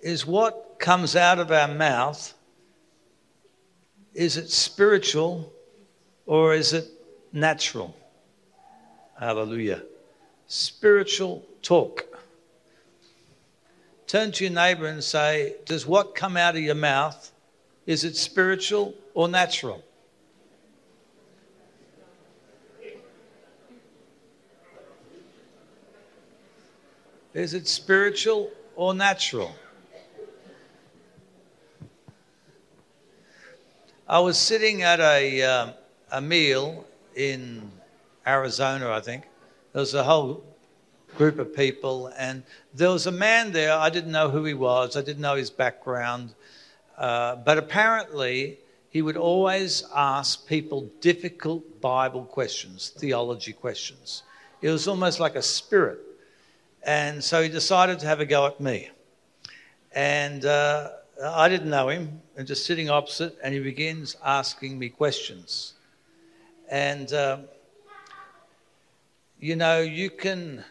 is what comes out of our mouth, is it spiritual or is it natural? Hallelujah. Spiritual talk. Turn to your neighbor and say, Does what come out of your mouth, is it spiritual or natural? Is it spiritual or natural? I was sitting at a, um, a meal in Arizona, I think. There was a whole group of people, and there was a man there. I didn't know who he was, I didn't know his background, uh, but apparently he would always ask people difficult Bible questions, theology questions. It was almost like a spirit. And so he decided to have a go at me. And uh, I didn't know him, and just sitting opposite, and he begins asking me questions. And, uh, you know, you can,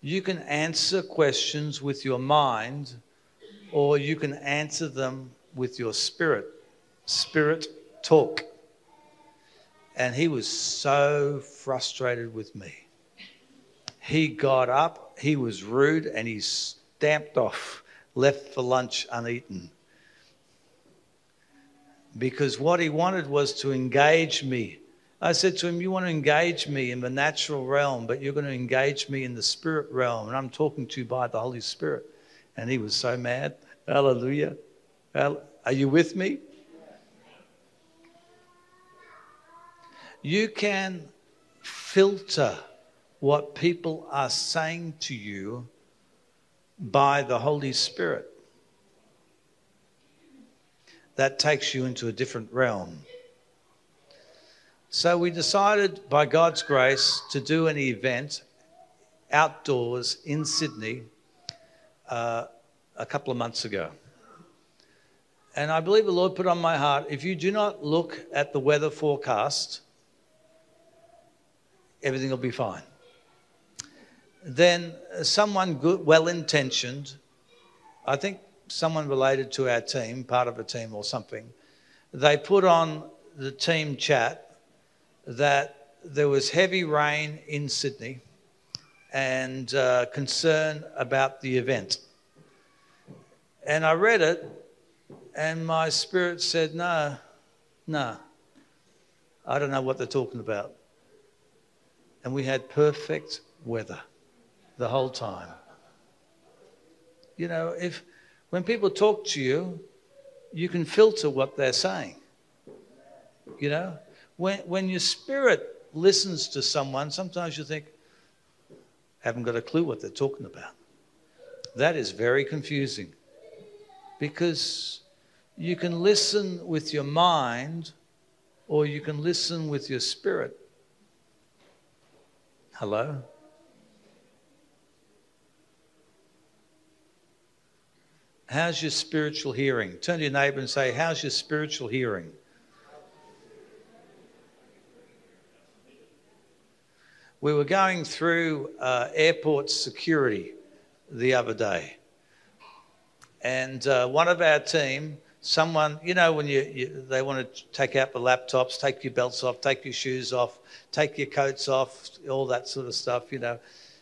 you can answer questions with your mind, or you can answer them with your spirit. Spirit talk. And he was so frustrated with me. He got up, he was rude, and he stamped off left for lunch uneaten. Because what he wanted was to engage me. I said to him, You want to engage me in the natural realm, but you're going to engage me in the spirit realm. And I'm talking to you by the Holy Spirit. And he was so mad. Hallelujah. Are you with me? You can filter what people are saying to you by the Holy Spirit. That takes you into a different realm. So we decided, by God's grace, to do an event outdoors in Sydney uh, a couple of months ago. And I believe the Lord put on my heart if you do not look at the weather forecast, everything will be fine then someone good, well intentioned, I think someone related to our team, part of a team or something, they put on the team chat that there was heavy rain in Sydney and uh, concern about the event. And I read it, and my spirit said, No, no, I don't know what they're talking about. And we had perfect weather the whole time. You know, if when people talk to you, you can filter what they're saying. You know, when, when your spirit listens to someone, sometimes you think, haven't got a clue what they're talking about. That is very confusing because you can listen with your mind or you can listen with your spirit. Hello? How's your spiritual hearing? Turn to your neighbor and say, How's your spiritual hearing? We were going through uh, airport security the other day. And uh, one of our team, someone, you know, when you, you, they want to take out the laptops, take your belts off, take your shoes off, take your coats off, all that sort of stuff, you know.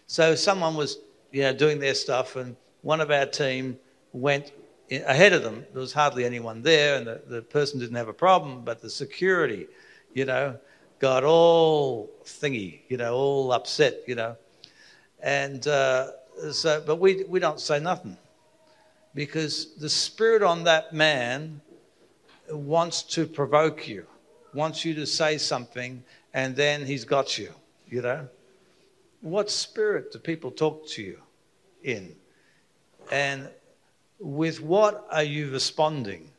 So someone was, you know, doing their stuff, and one of our team went ahead of them. There was hardly anyone there, and the, the person didn't have a problem, but the security, you know, got all thingy, you know, all upset, you know. And uh, so, but we, we don't say nothing because the spirit on that man wants to provoke you, wants you to say something, and then he's got you, you know. What spirit do people talk to you in? And with what are you responding?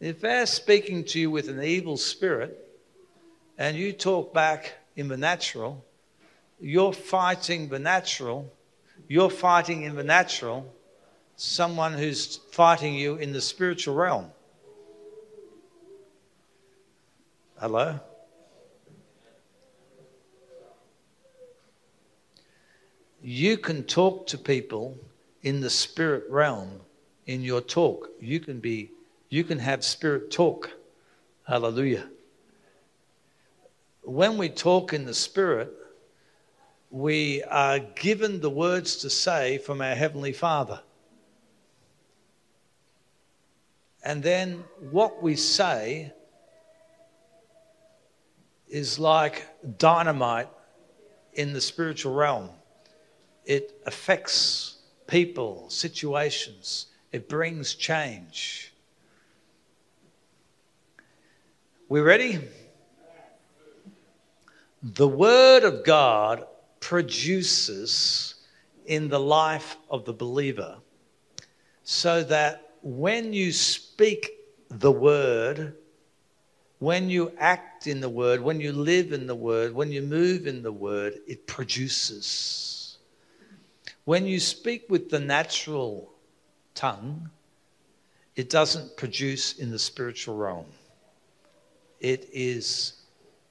If they're speaking to you with an evil spirit and you talk back in the natural, you're fighting the natural, you're fighting in the natural someone who's fighting you in the spiritual realm. Hello? You can talk to people in the spirit realm in your talk. You can be you can have spirit talk. Hallelujah. When we talk in the spirit, we are given the words to say from our heavenly Father. And then what we say is like dynamite in the spiritual realm. It affects people, situations, it brings change. We ready? The Word of God produces in the life of the believer so that when you speak the Word, when you act in the Word, when you live in the Word, when you move in the Word, it produces. When you speak with the natural tongue, it doesn't produce in the spiritual realm. It is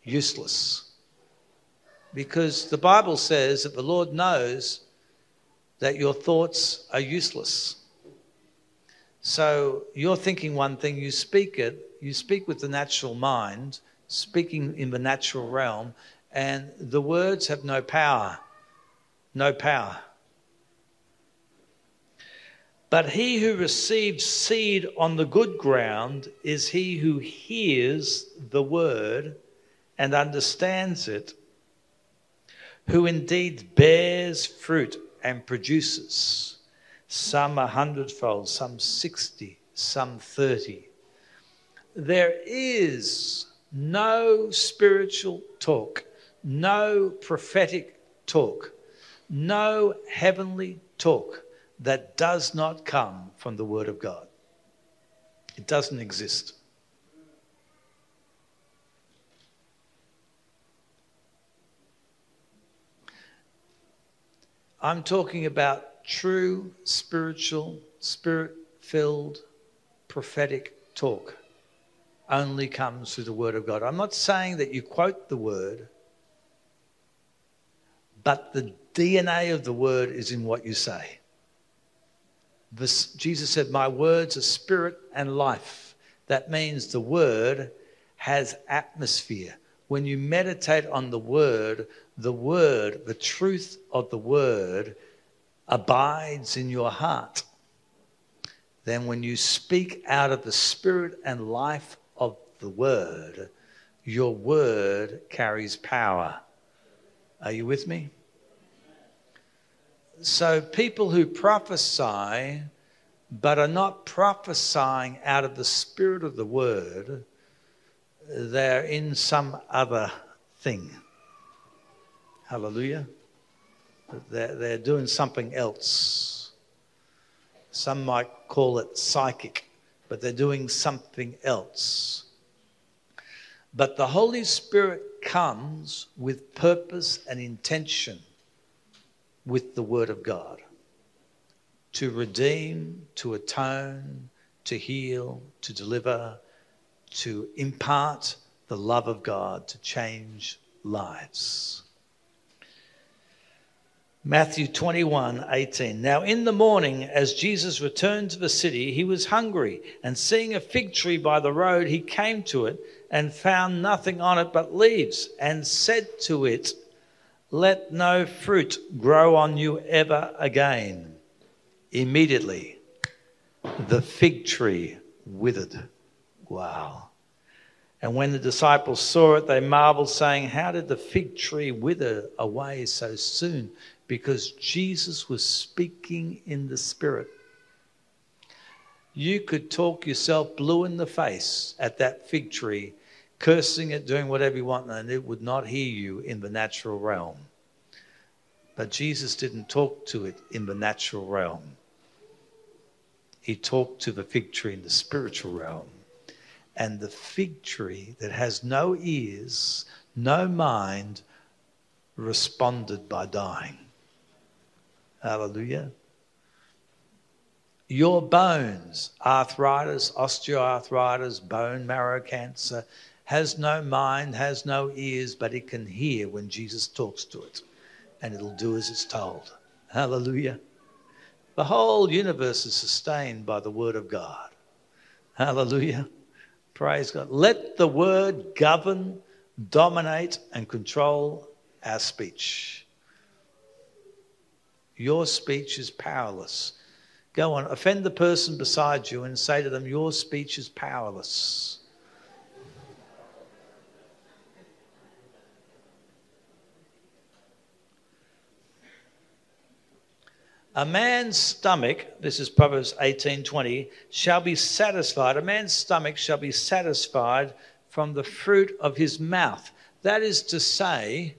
useless. Because the Bible says that the Lord knows that your thoughts are useless. So you're thinking one thing, you speak it, you speak with the natural mind, speaking in the natural realm, and the words have no power. No power. But he who receives seed on the good ground is he who hears the word and understands it, who indeed bears fruit and produces, some a hundredfold, some sixty, some thirty. There is no spiritual talk, no prophetic talk, no heavenly talk that does not come from the Word of God. It doesn't exist. I'm talking about true spiritual, spirit filled, prophetic talk only comes through the Word of God. I'm not saying that you quote the Word, but the DNA of the Word is in what you say. This, Jesus said, My words are spirit and life. That means the word has atmosphere. When you meditate on the word, the word, the truth of the word, abides in your heart. Then, when you speak out of the spirit and life of the word, your word carries power. Are you with me? So, people who prophesy but are not prophesying out of the spirit of the word, they're in some other thing. Hallelujah. They're, they're doing something else. Some might call it psychic, but they're doing something else. But the Holy Spirit comes with purpose and intention with the Word of God to redeem, to atone, to heal, to deliver, to impart the love of God, to change lives. Matthew 21 18. Now, in the morning, as Jesus returned to the city, he was hungry, and seeing a fig tree by the road, he came to it and found nothing on it but leaves, and said to it, let no fruit grow on you ever again. Immediately, the fig tree withered. Wow. And when the disciples saw it, they marveled, saying, How did the fig tree wither away so soon? Because Jesus was speaking in the Spirit. You could talk yourself blue in the face at that fig tree cursing it, doing whatever you want, and it would not hear you in the natural realm. But Jesus didn't talk to it in the natural realm. He talked to the fig tree in the spiritual realm. And the fig tree that has no ears, no mind, responded by dying. Hallelujah. Your bones, arthritis, osteoarthritis, bone marrow cancer, has no mind, has no ears, but it can hear when Jesus talks to it, and it'll do as it's told. Hallelujah. The whole universe is sustained by the Word of God. Hallelujah. Praise God. Let the Word govern, dominate, and control our speech. Your speech is powerless. Go on, offend the person beside you and say to them, Your speech is powerless. A man's stomach, this is Proverbs 18:20, shall be satisfied. A man's stomach shall be satisfied from the fruit of his mouth. That is to say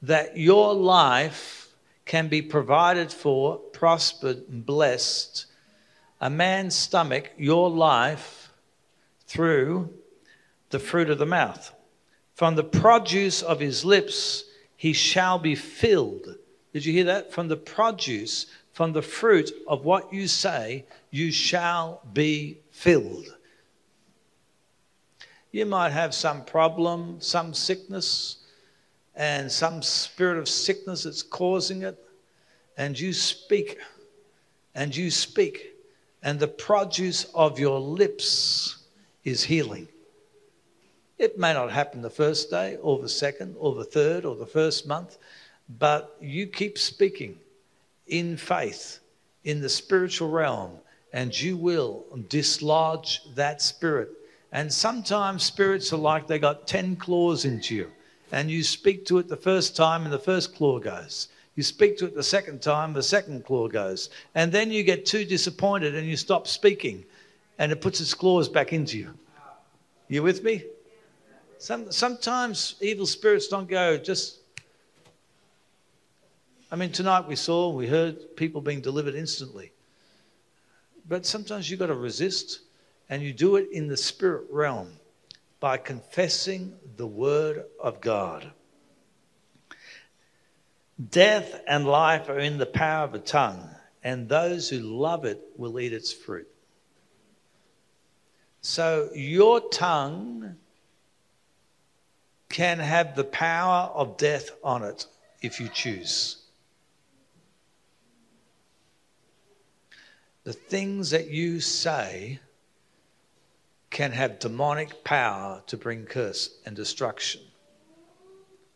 that your life can be provided for, prospered, and blessed. A man's stomach, your life, through the fruit of the mouth. From the produce of his lips, he shall be filled. Did you hear that? From the produce from the fruit of what you say, you shall be filled. You might have some problem, some sickness, and some spirit of sickness that's causing it, and you speak, and you speak, and the produce of your lips is healing. It may not happen the first day, or the second, or the third, or the first month, but you keep speaking in faith in the spiritual realm, and you will dislodge that spirit. And sometimes spirits are like they got 10 claws into you, and you speak to it the first time, and the first claw goes. You speak to it the second time, the second claw goes. And then you get too disappointed and you stop speaking, and it puts its claws back into you. You with me? Some, sometimes evil spirits don't go, just I mean, tonight we saw, we heard people being delivered instantly. But sometimes you've got to resist, and you do it in the spirit realm by confessing the word of God. Death and life are in the power of a tongue, and those who love it will eat its fruit. So your tongue can have the power of death on it if you choose. The things that you say can have demonic power to bring curse and destruction.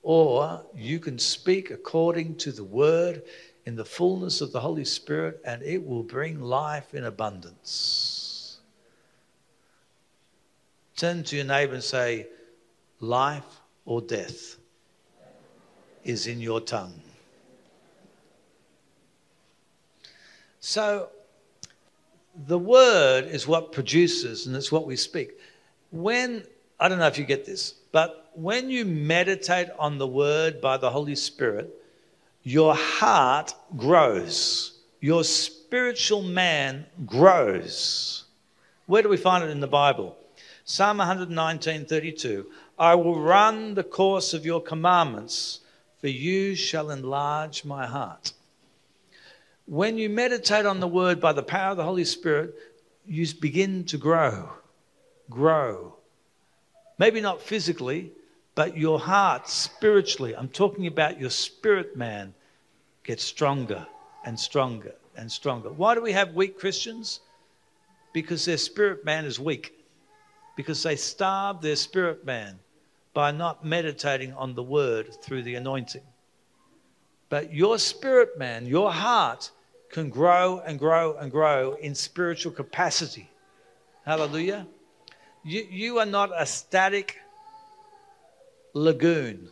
Or you can speak according to the word in the fullness of the Holy Spirit, and it will bring life in abundance. Turn to your neighbor and say, Life or death is in your tongue. So the word is what produces and it's what we speak. When, I don't know if you get this, but when you meditate on the word by the Holy Spirit, your heart grows, your spiritual man grows. Where do we find it in the Bible? Psalm 119 32. I will run the course of your commandments, for you shall enlarge my heart when you meditate on the word by the power of the Holy Spirit, you begin to grow, grow. Maybe not physically, but your heart spiritually. I'm talking about your spirit man gets stronger and stronger and stronger. Why do we have weak Christians? Because their spirit man is weak. Because they starve their spirit man by not meditating on the word through the anointing. But your spirit man, your heart, can grow and grow and grow in spiritual capacity. Hallelujah. You, you are not a static lagoon,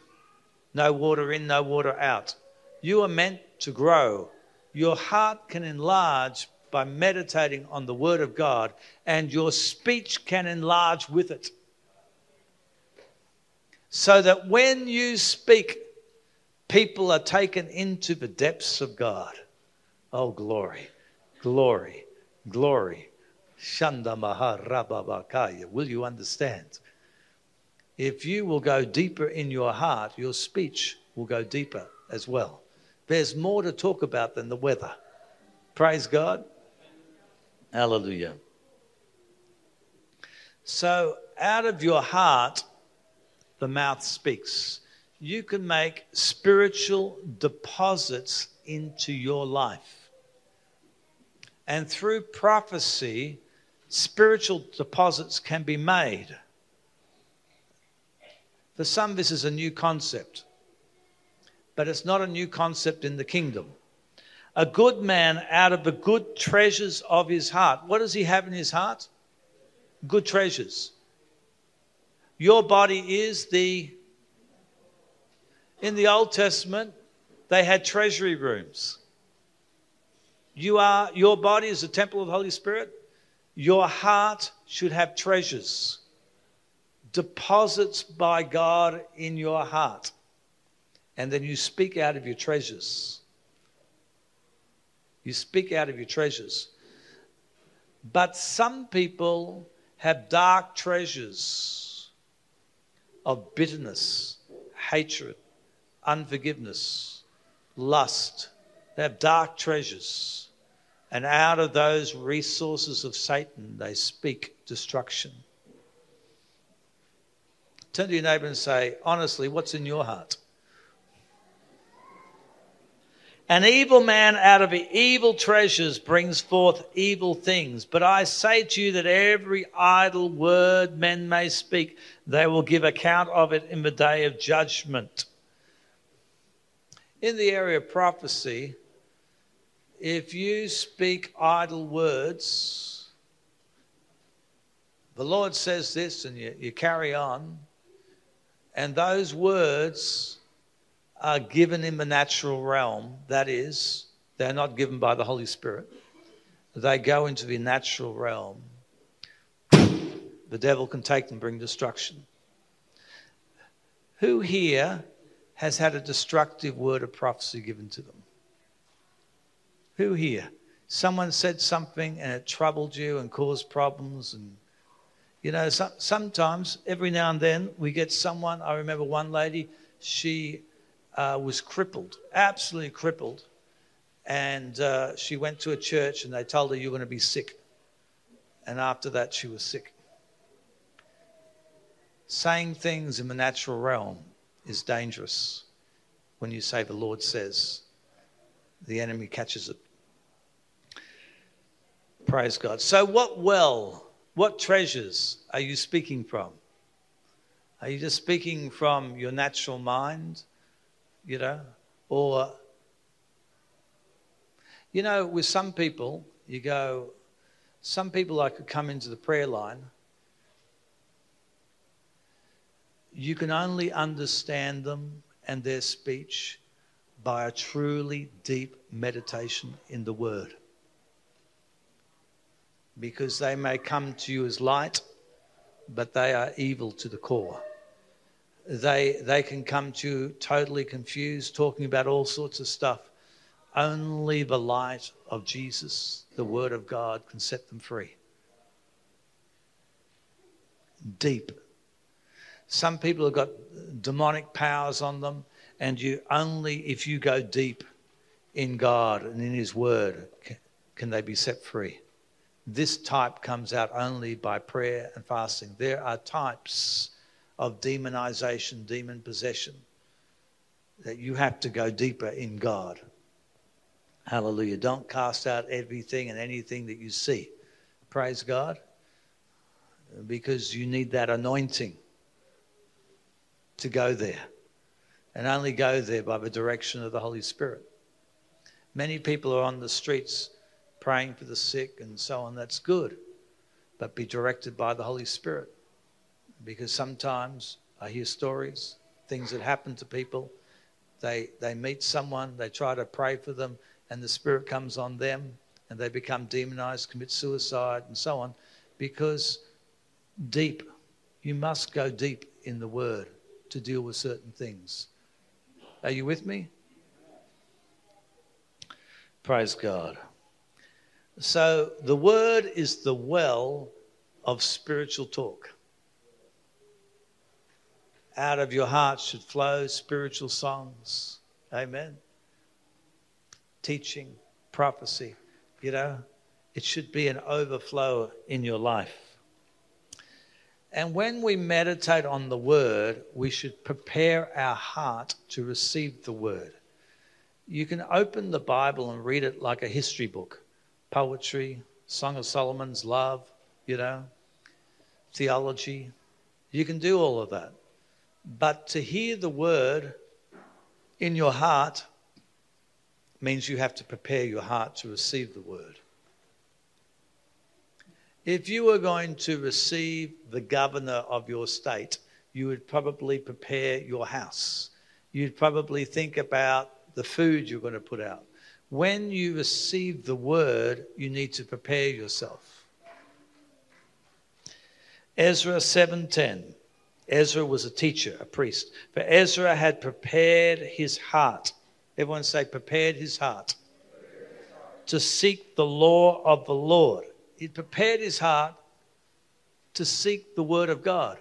no water in, no water out. You are meant to grow. Your heart can enlarge by meditating on the Word of God, and your speech can enlarge with it. So that when you speak, people are taken into the depths of God. Oh, glory, glory, glory. Shanda Maharababakaya. Will you understand? If you will go deeper in your heart, your speech will go deeper as well. There's more to talk about than the weather. Praise God. Hallelujah. So, out of your heart, the mouth speaks. You can make spiritual deposits into your life And through prophecy, spiritual deposits can be made. For some, this is a new concept, but it's not a new concept in the kingdom. A good man out of the good treasures of his heart. What does he have in his heart? Good treasures. Your body is the. In the Old Testament, they had treasury rooms. You are, your body is a temple of the Holy Spirit. Your heart should have treasures, deposits by God in your heart. And then you speak out of your treasures. You speak out of your treasures. But some people have dark treasures of bitterness, hatred, unforgiveness, lust. They have dark treasures. And out of those resources of Satan, they speak destruction. Turn to your neighbor and say, honestly, what's in your heart? An evil man out of evil treasures brings forth evil things. But I say to you that every idle word men may speak, they will give account of it in the day of judgment. In the area of prophecy, if you speak idle words, the Lord says this and you, you carry on, and those words are given in the natural realm, that is, they're not given by the Holy Spirit. They go into the natural realm. The devil can take them, bring destruction. Who here has had a destructive word of prophecy given to them? Who here? Someone said something and it troubled you and caused problems. And, you know, so, sometimes, every now and then, we get someone. I remember one lady, she uh, was crippled, absolutely crippled. And uh, she went to a church and they told her, You're going to be sick. And after that, she was sick. Saying things in the natural realm is dangerous when you say, The Lord says. The enemy catches it. Praise God. So, what well, what treasures are you speaking from? Are you just speaking from your natural mind, you know, or, you know, with some people, you go, some people I could come into the prayer line. You can only understand them and their speech by a truly deep meditation in the Word because they may come to you as light, but they are evil to the core. They, they can come to you totally confused, talking about all sorts of stuff. Only the light of Jesus, the Word of God, can set them free. Deep. Some people have got demonic powers on them, and you only if you go deep in God and in His Word can they be set free. This type comes out only by prayer and fasting. There are types of demonization, demon possession, that you have to go deeper in God. Hallelujah. Don't cast out everything and anything that you see. Praise God. Because you need that anointing to go there. And only go there by the direction of the Holy Spirit. Many people are on the streets praying for the sick and so on, that's good. But be directed by the Holy Spirit. Because sometimes I hear stories, things that happen to people. They, they meet someone, they try to pray for them, and the Spirit comes on them, and they become demonized, commit suicide, and so on. Because deep, you must go deep in the Word to deal with certain things. Are you with me? Praise God. So the word is the well of spiritual talk. Out of your heart should flow spiritual songs. Amen. Teaching, prophecy, you know, it should be an overflow in your life. And when we meditate on the word, we should prepare our heart to receive the word. You can open the Bible and read it like a history book poetry, Song of Solomon's love, you know, theology. You can do all of that. But to hear the word in your heart means you have to prepare your heart to receive the word. If you were going to receive the governor of your state, you would probably prepare your house. You'd probably think about the food you're going to put out. When you receive the word, you need to prepare yourself. Ezra 7:10. Ezra was a teacher, a priest. For Ezra had prepared his heart. Everyone say prepared his heart. To seek the law of the Lord. He prepared his heart to seek the word of God.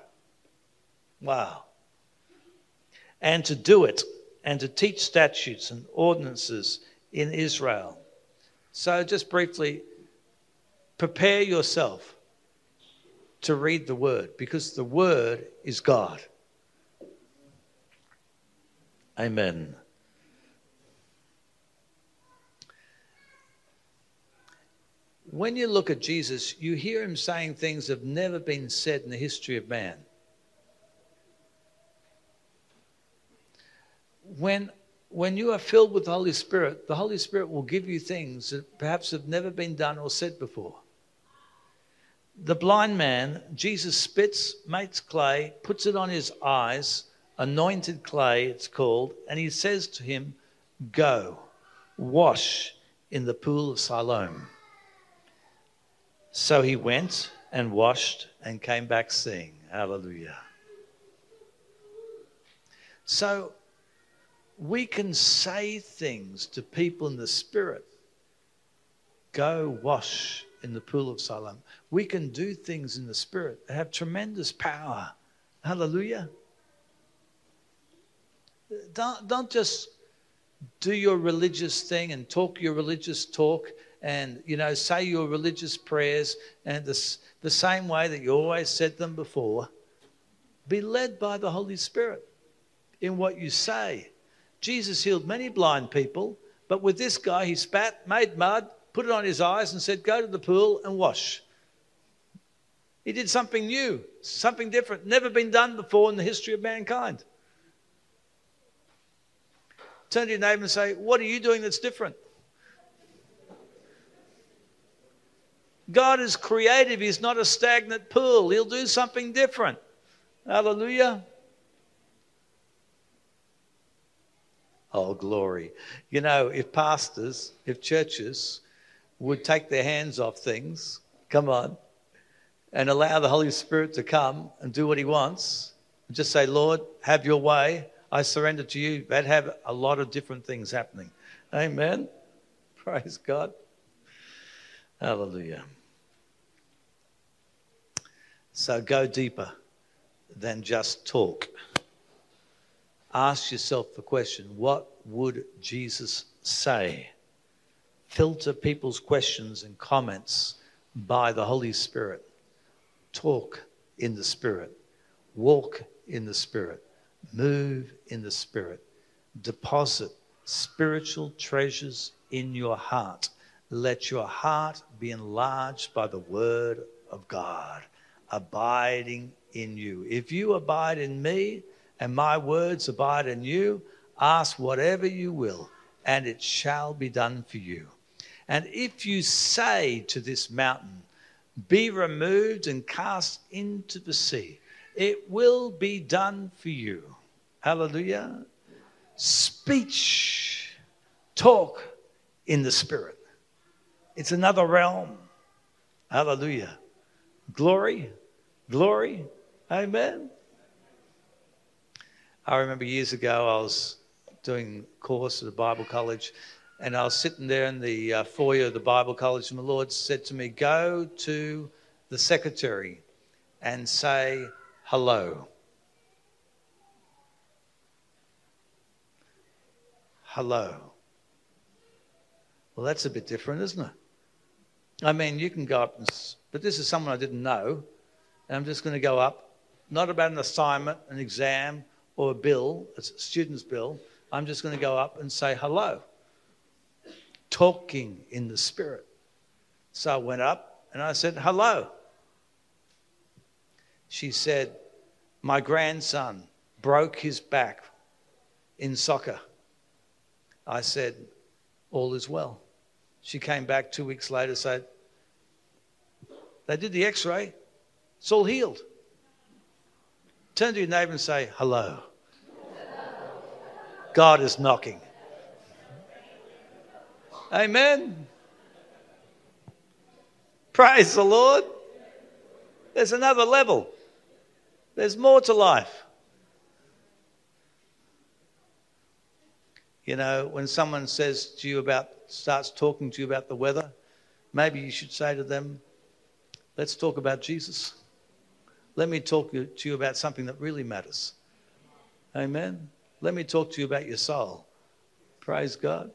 Wow. And to do it and to teach statutes and ordinances in Israel. So, just briefly, prepare yourself to read the word because the word is God. Amen. When you look at Jesus, you hear him saying things that have never been said in the history of man. When when you are filled with the Holy Spirit, the Holy Spirit will give you things that perhaps have never been done or said before. The blind man, Jesus spits, makes clay, puts it on his eyes, anointed clay, it's called, and he says to him, Go, wash in the pool of Siloam. So he went and washed and came back seeing. Hallelujah. So we can say things to people in the spirit. Go wash in the pool of Siloam. We can do things in the spirit that have tremendous power. Hallelujah. Don't, don't just do your religious thing and talk your religious talk and you know say your religious prayers and the, the same way that you always said them before be led by the holy spirit in what you say Jesus healed many blind people, but with this guy, he spat, made mud, put it on his eyes, and said, Go to the pool and wash. He did something new, something different, never been done before in the history of mankind. Turn to your neighbor and say, What are you doing that's different? God is creative. He's not a stagnant pool. He'll do something different. Hallelujah. Oh, glory. You know, if pastors, if churches would take their hands off things, come on, and allow the Holy Spirit to come and do what He wants, and just say, Lord, have your way. I surrender to you. That'd have a lot of different things happening. Amen. Praise God. Hallelujah. So go deeper than just talk ask yourself the question what would Jesus say? Filter people's questions and comments by the Holy Spirit. Talk in the Spirit. Walk in the Spirit. Move in the Spirit. Deposit spiritual treasures in your heart. Let your heart be enlarged by the Word of God, abiding in you. If you abide in me, and my words abide in you, ask whatever you will, and it shall be done for you. And if you say to this mountain, Be removed and cast into the sea, it will be done for you. Hallelujah. Speech, talk in the Spirit. It's another realm. Hallelujah. Glory, glory. Amen. I remember years ago I was doing a course at a Bible college and I was sitting there in the uh, foyer of the Bible college and the Lord said to me, Go to the secretary and say hello. Hello. Well, that's a bit different, isn't it? I mean, you can go up, and, but this is someone I didn't know, and I'm just going to go up, not about an assignment, an exam, or a bill, a student's bill, I'm just going to go up and say hello. Talking in the Spirit. So I went up and I said, Hello. She said, My grandson broke his back in soccer. I said, All is well. She came back two weeks later, said, They did the x ray, it's all healed. Turn to your neighbor and say, Hello. God is knocking. Amen. Praise the Lord. There's another level, there's more to life. You know, when someone says to you about, starts talking to you about the weather, maybe you should say to them, let's talk about Jesus. Let me talk to you about something that really matters. Amen. Let me talk to you about your soul. Praise God.